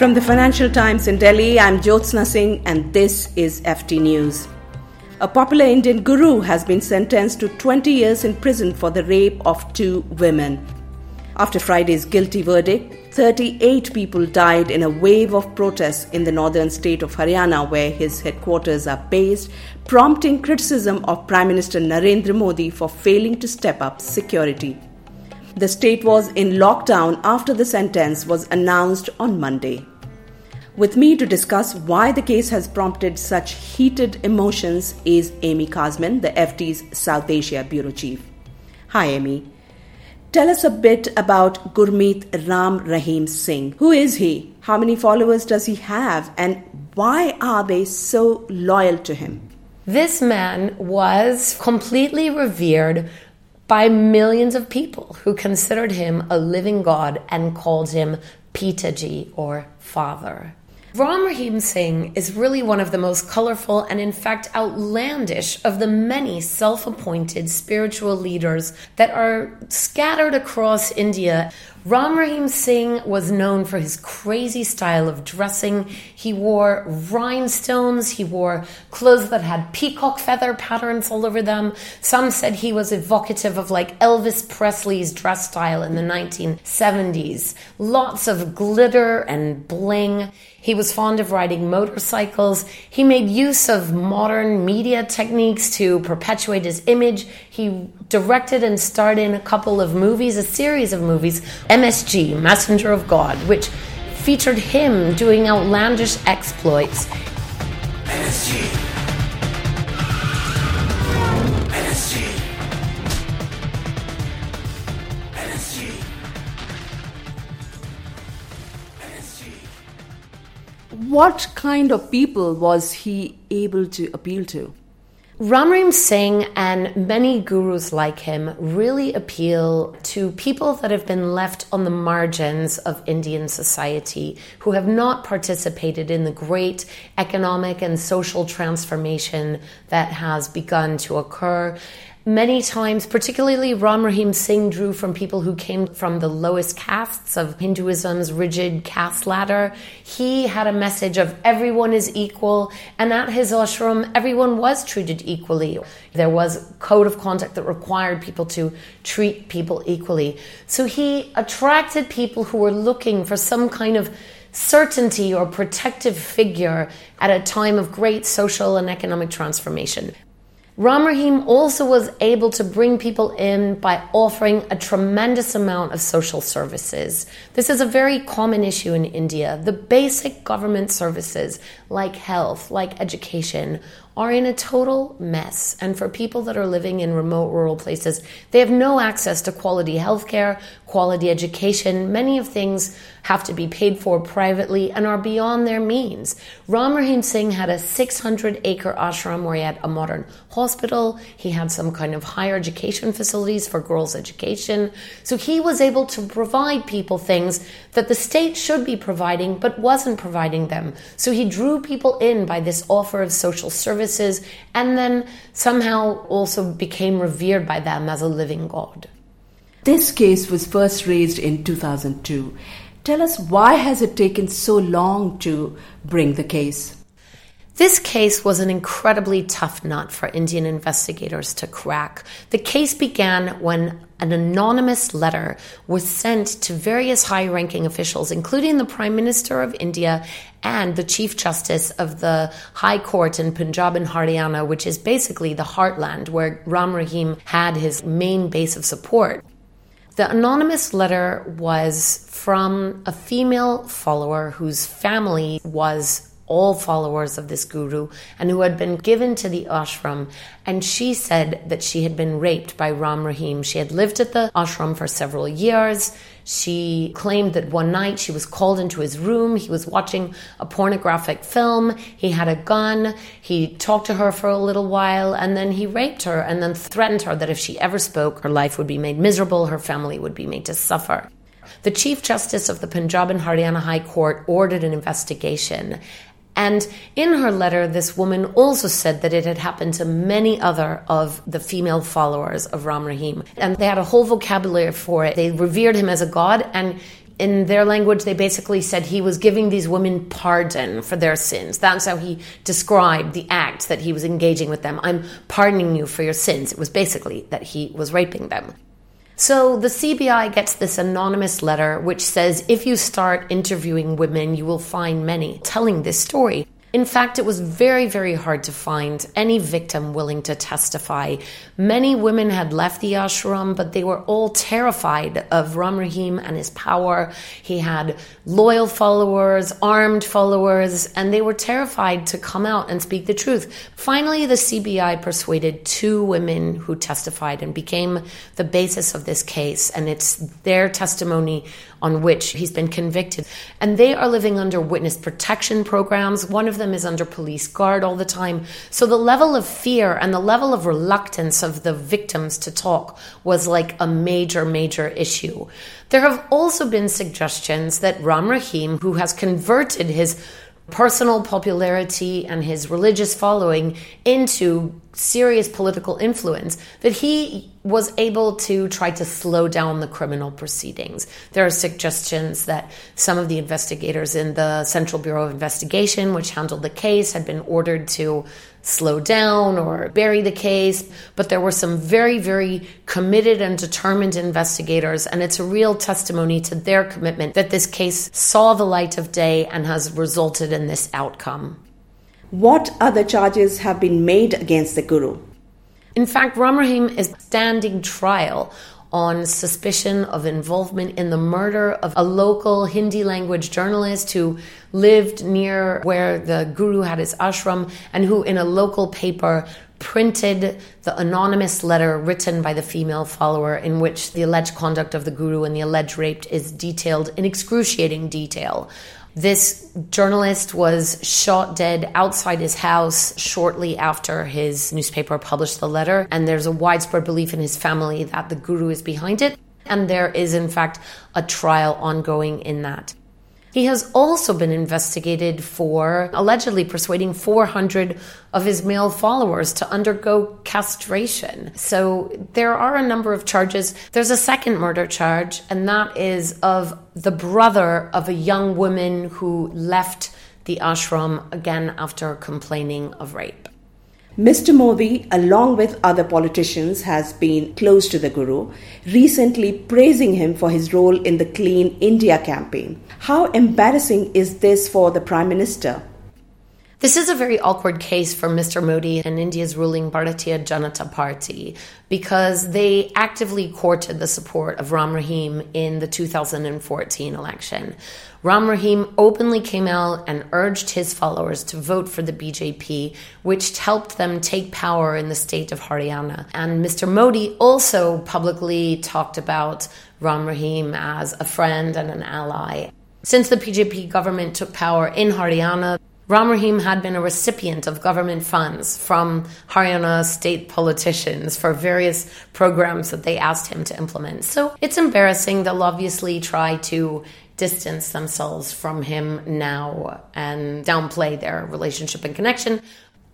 From the Financial Times in Delhi, I'm Jyotsna Singh and this is FT News. A popular Indian guru has been sentenced to 20 years in prison for the rape of two women. After Friday's guilty verdict, 38 people died in a wave of protests in the northern state of Haryana, where his headquarters are based, prompting criticism of Prime Minister Narendra Modi for failing to step up security. The state was in lockdown after the sentence was announced on Monday. With me to discuss why the case has prompted such heated emotions is Amy Kazmin, the FT's South Asia Bureau Chief. Hi, Amy. Tell us a bit about Gurmeet Ram Rahim Singh. Who is he? How many followers does he have? And why are they so loyal to him? This man was completely revered by millions of people who considered him a living god and called him Pitaji or father. Ram Rahim Singh is really one of the most colorful and, in fact, outlandish of the many self appointed spiritual leaders that are scattered across India. Ram Rahim Singh was known for his crazy style of dressing. He wore rhinestones, he wore clothes that had peacock feather patterns all over them. Some said he was evocative of like Elvis Presley's dress style in the 1970s. Lots of glitter and bling. He was fond of riding motorcycles. He made use of modern media techniques to perpetuate his image. He directed and starred in a couple of movies, a series of movies, MSG, Messenger of God, which featured him doing outlandish exploits. MSG. what kind of people was he able to appeal to? Ram Rahim Singh and many gurus like him really appeal to people that have been left on the margins of Indian society, who have not participated in the great economic and social transformation that has begun to occur many times, particularly Ram Rahim Singh drew from people who came from the lowest castes of Hinduism's rigid caste ladder. He had a message of everyone is equal, and at his ashram, everyone was treated equally. There was code of conduct that required people to treat people equally. So he attracted people who were looking for some kind of certainty or protective figure at a time of great social and economic transformation. Ram Rahim also was able to bring people in by offering a tremendous amount of social services. This is a very common issue in India. The basic government services, like health, like education, are in a total mess. And for people that are living in remote rural places, they have no access to quality healthcare, quality education. Many of things have to be paid for privately and are beyond their means. Ram Rahim Singh had a 600 acre ashram where he had a modern hospital. He had some kind of higher education facilities for girls' education. So he was able to provide people things that the state should be providing but wasn't providing them. So he drew people in by this offer of social services and then somehow also became revered by them as a living God. This case was first raised in 2002. Tell us why has it taken so long to bring the case? This case was an incredibly tough nut for Indian investigators to crack. The case began when an anonymous letter was sent to various high ranking officials, including the Prime Minister of India and the Chief Justice of the High Court in Punjab and Haryana, which is basically the heartland where Ram Rahim had his main base of support. The anonymous letter was from a female follower whose family was all followers of this guru and who had been given to the ashram. And she said that she had been raped by Ram Rahim. She had lived at the ashram for several years. She claimed that one night she was called into his room. He was watching a pornographic film. He had a gun. He talked to her for a little while and then he raped her and then threatened her that if she ever spoke, her life would be made miserable, her family would be made to suffer. The Chief Justice of the Punjab and Haryana High Court ordered an investigation and in her letter, this woman also said that it had happened to many other of the female followers of Ram Rahim. And they had a whole vocabulary for it. They revered him as a god and In their language, they basically said he was giving these women pardon for their sins. That's how he described the act that he was engaging with them. I'm pardoning you for your sins. It was basically that he was raping them. So the CBI gets this anonymous letter which says if you start interviewing women, you will find many telling this story. In fact, it was very, very hard to find any victim willing to testify. Many women had left the ashram, but they were all terrified of Ram Rahim and his power. He had loyal followers, armed followers, and they were terrified to come out and speak the truth. Finally, the CBI persuaded two women who testified and became the basis of this case, and it's their testimony on which he's been convicted. And they are living under witness protection programs. One of them is under police guard all the time. So the level of fear and the level of reluctance of the victims to talk was like a major, major issue. There have also been suggestions that Ram Rahim, who has converted his personal popularity and his religious following into serious political influence, that he was able to try to slow down the criminal proceedings. There are suggestions that some of the investigators in the Central Bureau of Investigation, which handled the case, had been ordered to slow down or bury the case. But there were some very, very committed and determined investigators, and it's a real testimony to their commitment that this case saw the light of day and has resulted in this outcome. What other charges have been made against the Guru? In fact, Ram Rahim is standing trial on suspicion of involvement in the murder of a local Hindi language journalist who lived near where the guru had his ashram and who, in a local paper, printed the anonymous letter written by the female follower in which the alleged conduct of the guru and the alleged rape is detailed in excruciating detail. This journalist was shot dead outside his house shortly after his newspaper published the letter, and there's a widespread belief in his family that the guru is behind it. And there is, in fact, a trial ongoing in that. He has also been investigated for allegedly persuading 400 of his male followers to undergo castration. So there are a number of charges. There's a second murder charge, and that is of the brother of a young woman who left the ashram again after complaining of rape. Mr. Modi, along with other politicians, has been close to the Guru, recently praising him for his role in the Clean India campaign. How embarrassing is this for the Prime Minister? This is a very awkward case for Mr. Modi and India's ruling Bharatiya Janata Party because they actively courted the support of Ram Rahim in the 2014 election. Ram Rahim openly came out and urged his followers to vote for the BJP, which helped them take power in the state of Haryana. And Mr. Modi also publicly talked about Ram Rahim as a friend and an ally. Since the BJP government took power in Haryana, Ram Rahim had been a recipient of government funds from Haryana state politicians for various programs that they asked him to implement. So it's embarrassing. They'll obviously try to distance themselves from him now and downplay their relationship and connection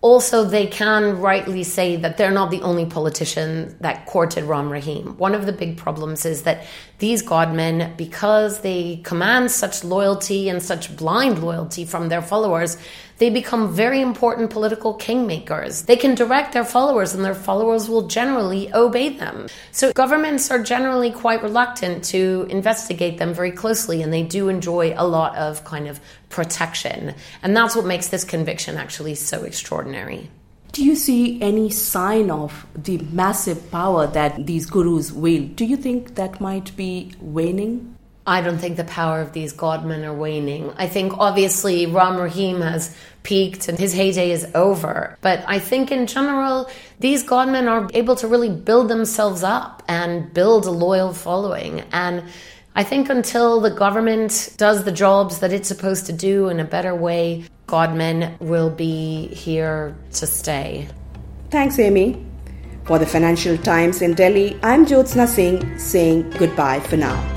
also they can rightly say that they're not the only politician that courted Ram Rahim. One of the big problems is that these godmen, because they command such loyalty and such blind loyalty from their followers, they become very important political kingmakers. They can direct their followers, and their followers will generally obey them. So, governments are generally quite reluctant to investigate them very closely, and they do enjoy a lot of kind of protection. And that's what makes this conviction actually so extraordinary. Do you see any sign of the massive power that these gurus wield? Do you think that might be waning? I don't think the power of these godmen are waning. I think obviously Ram Rahim has peaked and his heyday is over. But I think in general, these godmen are able to really build themselves up and build a loyal following. And I think until the government does the jobs that it's supposed to do in a better way, Godmen will be here to stay. Thanks, Amy. For the Financial Times in Delhi, I'm Jyotsna Singh saying goodbye for now.